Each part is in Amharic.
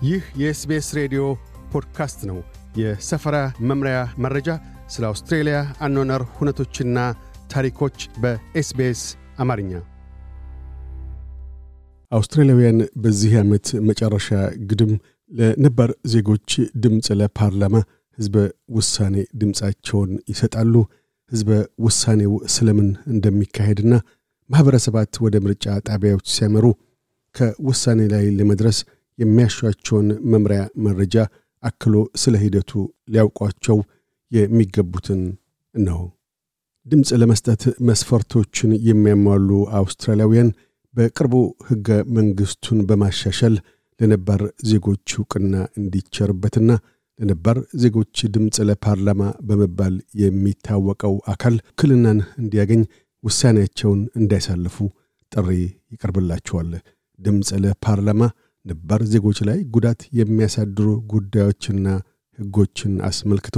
ይህ የኤስቤስ ሬዲዮ ፖድካስት ነው። የሰፈራ መምሪያ መረጃ፣ ስለ አውስትሬልያ አኗኗር ሁነቶችና ታሪኮች በኤስቤስ አማርኛ። አውስትራሊያውያን በዚህ ዓመት መጨረሻ ግድም ለነባር ዜጎች ድምፅ ለፓርላማ ሕዝበ ውሳኔ ድምፃቸውን ይሰጣሉ። ሕዝበ ውሳኔው ስለምን እንደሚካሄድና ማኅበረሰባት ወደ ምርጫ ጣቢያዎች ሲያመሩ ከውሳኔ ላይ ለመድረስ የሚያሿቸውን መምሪያ መረጃ አክሎ ስለ ሂደቱ ሊያውቋቸው የሚገቡትን ነው። ድምፅ ለመስጠት መስፈርቶችን የሚያሟሉ አውስትራሊያውያን በቅርቡ ሕገ መንግሥቱን በማሻሻል ለነባር ዜጎች ዕውቅና እንዲቸርበትና ለነባር ዜጎች ድምፅ ለፓርላማ በመባል የሚታወቀው አካል ውክልናን እንዲያገኝ ውሳኔያቸውን እንዳይሳልፉ ጥሪ ይቀርብላቸዋል። ድምፅ ለፓርላማ ነባር ዜጎች ላይ ጉዳት የሚያሳድሩ ጉዳዮችና ሕጎችን አስመልክቶ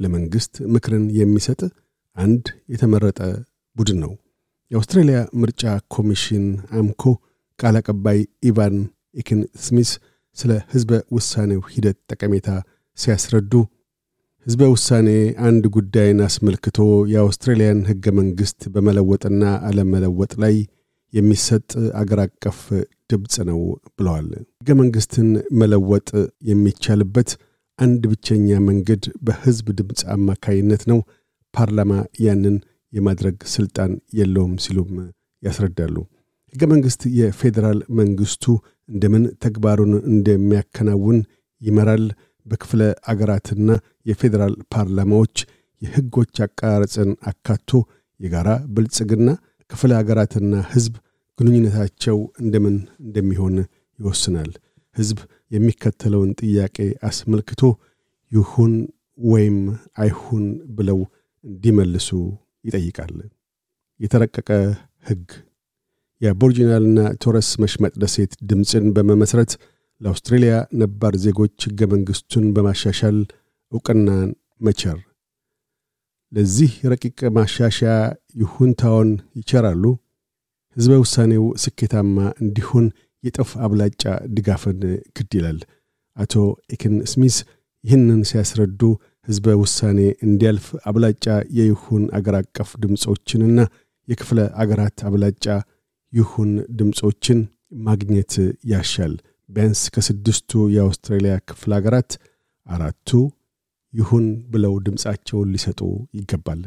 ለመንግሥት ምክርን የሚሰጥ አንድ የተመረጠ ቡድን ነው። የአውስትራሊያ ምርጫ ኮሚሽን አምኮ ቃል አቀባይ ኢቫን ኢክን ስሚስ ስለ ሕዝበ ውሳኔው ሂደት ጠቀሜታ ሲያስረዱ ሕዝበ ውሳኔ አንድ ጉዳይን አስመልክቶ የአውስትራሊያን ሕገ መንግሥት በመለወጥና አለመለወጥ ላይ የሚሰጥ አገር አቀፍ ድምፅ ነው ብለዋል። ሕገ መንግሥትን መለወጥ የሚቻልበት አንድ ብቸኛ መንገድ በሕዝብ ድምፅ አማካይነት ነው። ፓርላማ ያንን የማድረግ ሥልጣን የለውም ሲሉም ያስረዳሉ። ሕገ መንግሥት የፌዴራል መንግሥቱ እንደምን ተግባሩን እንደሚያከናውን ይመራል። በክፍለ አገራትና የፌዴራል ፓርላማዎች የሕጎች አቀራረጽን አካቶ የጋራ ብልጽግና ክፍለ አገራትና ሕዝብ ግንኙነታቸው እንደምን እንደሚሆን ይወስናል። ሕዝብ የሚከተለውን ጥያቄ አስመልክቶ ይሁን ወይም አይሁን ብለው እንዲመልሱ ይጠይቃል። የተረቀቀ ሕግ የአቦሪጂናልና ቶረስ መሽመጥ ደሴት ድምፅን በመመስረት ለአውስትሬልያ ነባር ዜጎች ሕገ መንግሥቱን በማሻሻል ዕውቅናን መቸር። ለዚህ ረቂቅ ማሻሻያ ይሁንታውን ይቸራሉ። ሕዝበ ውሳኔው ስኬታማ እንዲሆን የጠፍ አብላጫ ድጋፍን ግድ ይላል። አቶ ኤክን ስሚስ ይህንን ሲያስረዱ ሕዝበ ውሳኔ እንዲያልፍ አብላጫ የይሁን አገር አቀፍ ድምፆችንና የክፍለ አገራት አብላጫ ይሁን ድምፆችን ማግኘት ያሻል። ቢያንስ ከስድስቱ የአውስትራሊያ ክፍለ አገራት አራቱ ይሁን ብለው ድምፃቸውን ሊሰጡ ይገባል።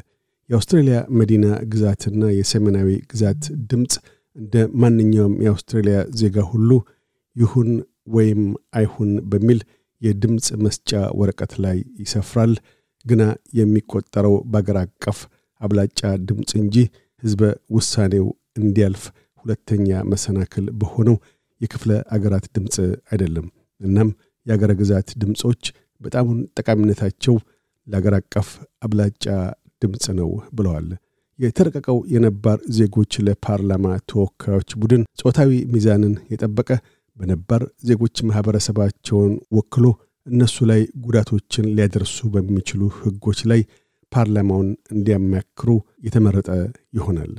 የአውስትሬልያ መዲና ግዛትና የሰሜናዊ ግዛት ድምፅ እንደ ማንኛውም የአውስትሬልያ ዜጋ ሁሉ ይሁን ወይም አይሁን በሚል የድምፅ መስጫ ወረቀት ላይ ይሰፍራል። ግና የሚቆጠረው በአገር አቀፍ አብላጫ ድምፅ እንጂ ሕዝበ ውሳኔው እንዲያልፍ ሁለተኛ መሰናክል በሆነው የክፍለ አገራት ድምፅ አይደለም። እናም የአገረ ግዛት ድምፆች በጣሙን ጠቃሚነታቸው ለአገር አቀፍ አብላጫ ድምፅ ነው ብለዋል። የተረቀቀው የነባር ዜጎች ለፓርላማ ተወካዮች ቡድን ጾታዊ ሚዛንን የጠበቀ በነባር ዜጎች ማኅበረሰባቸውን ወክሎ እነሱ ላይ ጉዳቶችን ሊያደርሱ በሚችሉ ሕጎች ላይ ፓርላማውን እንዲያማክሩ የተመረጠ ይሆናል።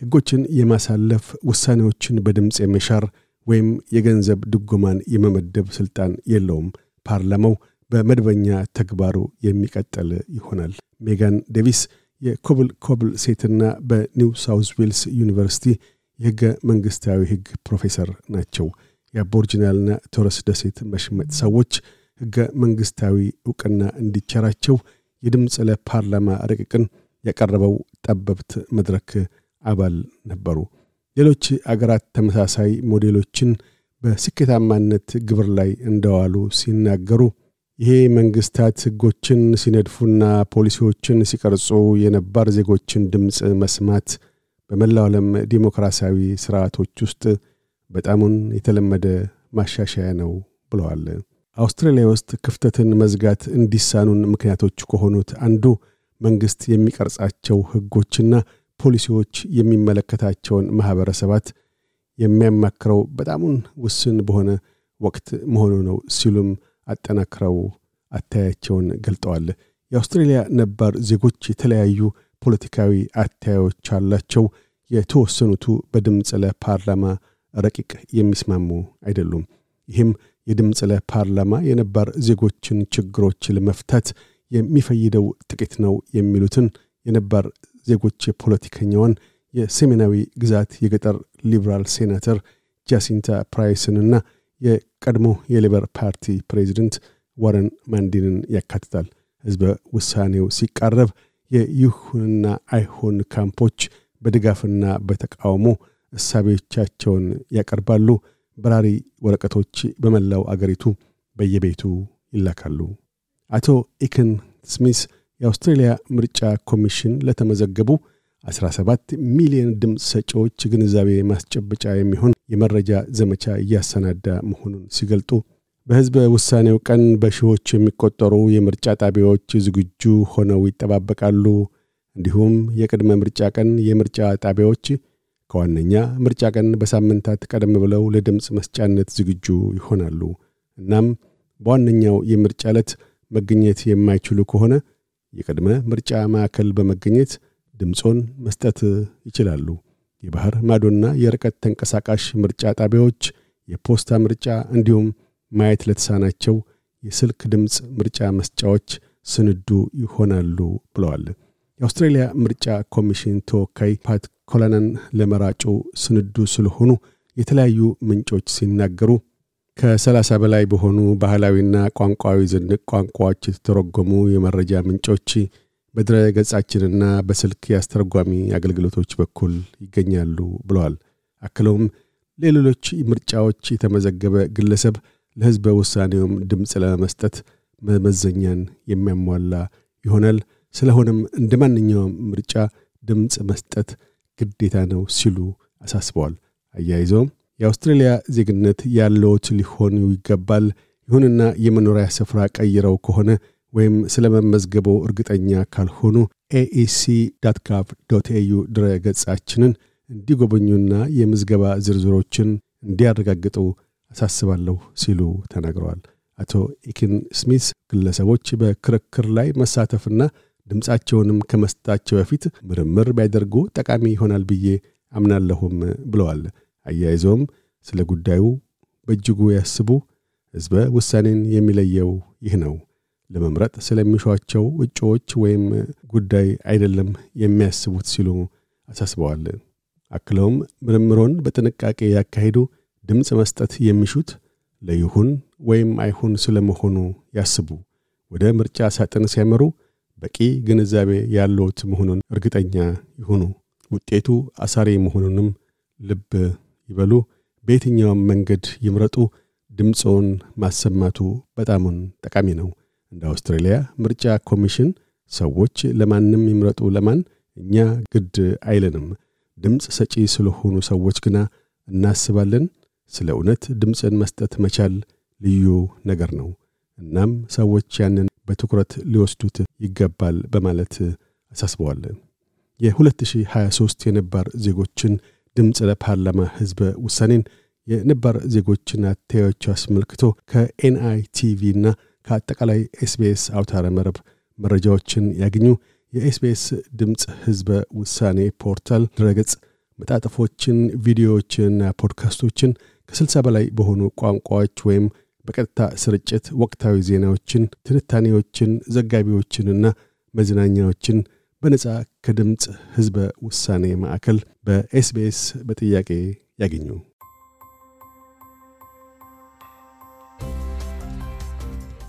ሕጎችን የማሳለፍ ውሳኔዎችን በድምፅ የመሻር ወይም የገንዘብ ድጎማን የመመደብ ሥልጣን የለውም። ፓርላማው በመደበኛ ተግባሩ የሚቀጥል ይሆናል። ሜጋን ዴቪስ የኮብል ኮብል ሴትና በኒው ሳውዝ ዌልስ ዩኒቨርሲቲ የሕገ መንግሥታዊ ሕግ ፕሮፌሰር ናቸው። የአቦሪጂናልና ቶረስ ደሴት መሽመጥ ሰዎች ሕገ መንግሥታዊ ዕውቅና እንዲቸራቸው የድምፅ ለፓርላማ ረቂቅን ያቀረበው ጠበብት መድረክ አባል ነበሩ። ሌሎች አገራት ተመሳሳይ ሞዴሎችን በስኬታማነት ግብር ላይ እንደዋሉ ሲናገሩ ይሄ መንግስታት ሕጎችን ሲነድፉና ፖሊሲዎችን ሲቀርጹ የነባር ዜጎችን ድምፅ መስማት በመላው ዓለም ዲሞክራሲያዊ ስርዓቶች ውስጥ በጣሙን የተለመደ ማሻሻያ ነው ብለዋል። አውስትራሊያ ውስጥ ክፍተትን መዝጋት እንዲሳኑን ምክንያቶች ከሆኑት አንዱ መንግሥት የሚቀርጻቸው ሕጎችና ፖሊሲዎች የሚመለከታቸውን ማኅበረሰባት የሚያማክረው በጣሙን ውስን በሆነ ወቅት መሆኑ ነው ሲሉም አጠናክረው አታያቸውን ገልጠዋል። የአውስትሬልያ ነባር ዜጎች የተለያዩ ፖለቲካዊ አተያዮች አላቸው። የተወሰኑቱ በድምፅ ለፓርላማ ረቂቅ የሚስማሙ አይደሉም። ይህም የድምፅ ለፓርላማ የነባር ዜጎችን ችግሮች ለመፍታት የሚፈይደው ጥቂት ነው የሚሉትን የነባር ዜጎች ፖለቲከኛዋን የሰሜናዊ ግዛት የገጠር ሊበራል ሴናተር ጃሲንታ ፕራይስንና የቀድሞ የሌበር ፓርቲ ፕሬዚደንት ዋረን ማንዲንን ያካትታል። ሕዝበ ውሳኔው ሲቃረብ የይሁንና አይሁን ካምፖች በድጋፍና በተቃውሞ እሳቤዎቻቸውን ያቀርባሉ። በራሪ ወረቀቶች በመላው አገሪቱ በየቤቱ ይላካሉ። አቶ ኢክን ስሚስ የአውስትሬልያ ምርጫ ኮሚሽን ለተመዘገቡ 17 ሚሊዮን ድምፅ ሰጪዎች ግንዛቤ ማስጨበጫ የሚሆን የመረጃ ዘመቻ እያሰናዳ መሆኑን ሲገልጡ በሕዝበ ውሳኔው ቀን በሺዎች የሚቆጠሩ የምርጫ ጣቢያዎች ዝግጁ ሆነው ይጠባበቃሉ። እንዲሁም የቅድመ ምርጫ ቀን የምርጫ ጣቢያዎች ከዋነኛ ምርጫ ቀን በሳምንታት ቀደም ብለው ለድምፅ መስጫነት ዝግጁ ይሆናሉ። እናም በዋነኛው የምርጫ ዕለት መገኘት የማይችሉ ከሆነ የቅድመ ምርጫ ማዕከል በመገኘት ድምፆን መስጠት ይችላሉ። የባህር ማዶና የርቀት ተንቀሳቃሽ ምርጫ ጣቢያዎች፣ የፖስታ ምርጫ እንዲሁም ማየት ለተሳናቸው የስልክ ድምፅ ምርጫ መስጫዎች ስንዱ ይሆናሉ ብለዋል። የአውስትሬልያ ምርጫ ኮሚሽን ተወካይ ፓት ኮላናን ለመራጩ ስንዱ ስለሆኑ የተለያዩ ምንጮች ሲናገሩ ከሰላሳ በላይ በሆኑ ባህላዊና ቋንቋዊ ዝንቅ ቋንቋዎች የተተረጎሙ የመረጃ ምንጮች በድረ ገጻችንና በስልክ የአስተርጓሚ አገልግሎቶች በኩል ይገኛሉ ብለዋል። አክለውም ለሌሎች ምርጫዎች የተመዘገበ ግለሰብ ለሕዝበ ውሳኔውም ድምፅ ለመስጠት መመዘኛን የሚያሟላ ይሆናል። ስለሆነም እንደ ማንኛውም ምርጫ ድምፅ መስጠት ግዴታ ነው ሲሉ አሳስበዋል። አያይዘውም የአውስትሬልያ ዜግነት ያለዎት ሊሆኑ ይገባል። ይሁንና የመኖሪያ ስፍራ ቀይረው ከሆነ ወይም ስለ መመዝገበው እርግጠኛ ካልሆኑ AEC gov au ድረ ገጻችንን እንዲጎበኙና የምዝገባ ዝርዝሮችን እንዲያረጋግጡ አሳስባለሁ ሲሉ ተናግረዋል። አቶ ኢኪን ስሚስ ግለሰቦች በክርክር ላይ መሳተፍና ድምፃቸውንም ከመስጠታቸው በፊት ምርምር ቢያደርጉ ጠቃሚ ይሆናል ብዬ አምናለሁም ብለዋል። አያይዘውም ስለ ጉዳዩ በእጅጉ ያስቡ፣ ሕዝበ ውሳኔን የሚለየው ይህ ነው። ለመምረጥ ስለሚሿቸው እጩዎች ወይም ጉዳይ አይደለም የሚያስቡት ሲሉ አሳስበዋል። አክለውም ምርምሮን በጥንቃቄ ያካሂዱ። ድምፅ መስጠት የሚሹት ለይሁን ወይም አይሁን ስለመሆኑ ያስቡ። ወደ ምርጫ ሳጥን ሲያመሩ በቂ ግንዛቤ ያለዎት መሆኑን እርግጠኛ ይሁኑ። ውጤቱ አሳሪ መሆኑንም ልብ ይበሉ። በየትኛውም መንገድ ይምረጡ። ድምፆውን ማሰማቱ በጣሙን ጠቃሚ ነው። እንደ አውስትራሊያ ምርጫ ኮሚሽን ሰዎች ለማንም ይምረጡ ለማን እኛ ግድ አይለንም። ድምፅ ሰጪ ስለሆኑ ሰዎች ግና እናስባለን። ስለ እውነት ድምፅን መስጠት መቻል ልዩ ነገር ነው። እናም ሰዎች ያንን በትኩረት ሊወስዱት ይገባል በማለት አሳስበዋል። የ2023 የነባር ዜጎችን ድምፅ ለፓርላማ ሕዝበ ውሳኔን የነባር ዜጎችን አተያዮች አስመልክቶ ከኤንአይቲቪ እና ከአጠቃላይ ኤስቤስ አውታረ መረብ መረጃዎችን ያገኙ። የኤስቤስ ድምፅ ሕዝበ ውሳኔ ፖርታል ድረገጽ መጣጥፎችን፣ ቪዲዮዎችንና ፖድካስቶችን ከ60 በላይ በሆኑ ቋንቋዎች ወይም በቀጥታ ስርጭት ወቅታዊ ዜናዎችን፣ ትንታኔዎችን፣ ዘጋቢዎችንና መዝናኛዎችን በነጻ ከድምፅ ሕዝበ ውሳኔ ማዕከል በኤስቤስ በጥያቄ ያገኙ።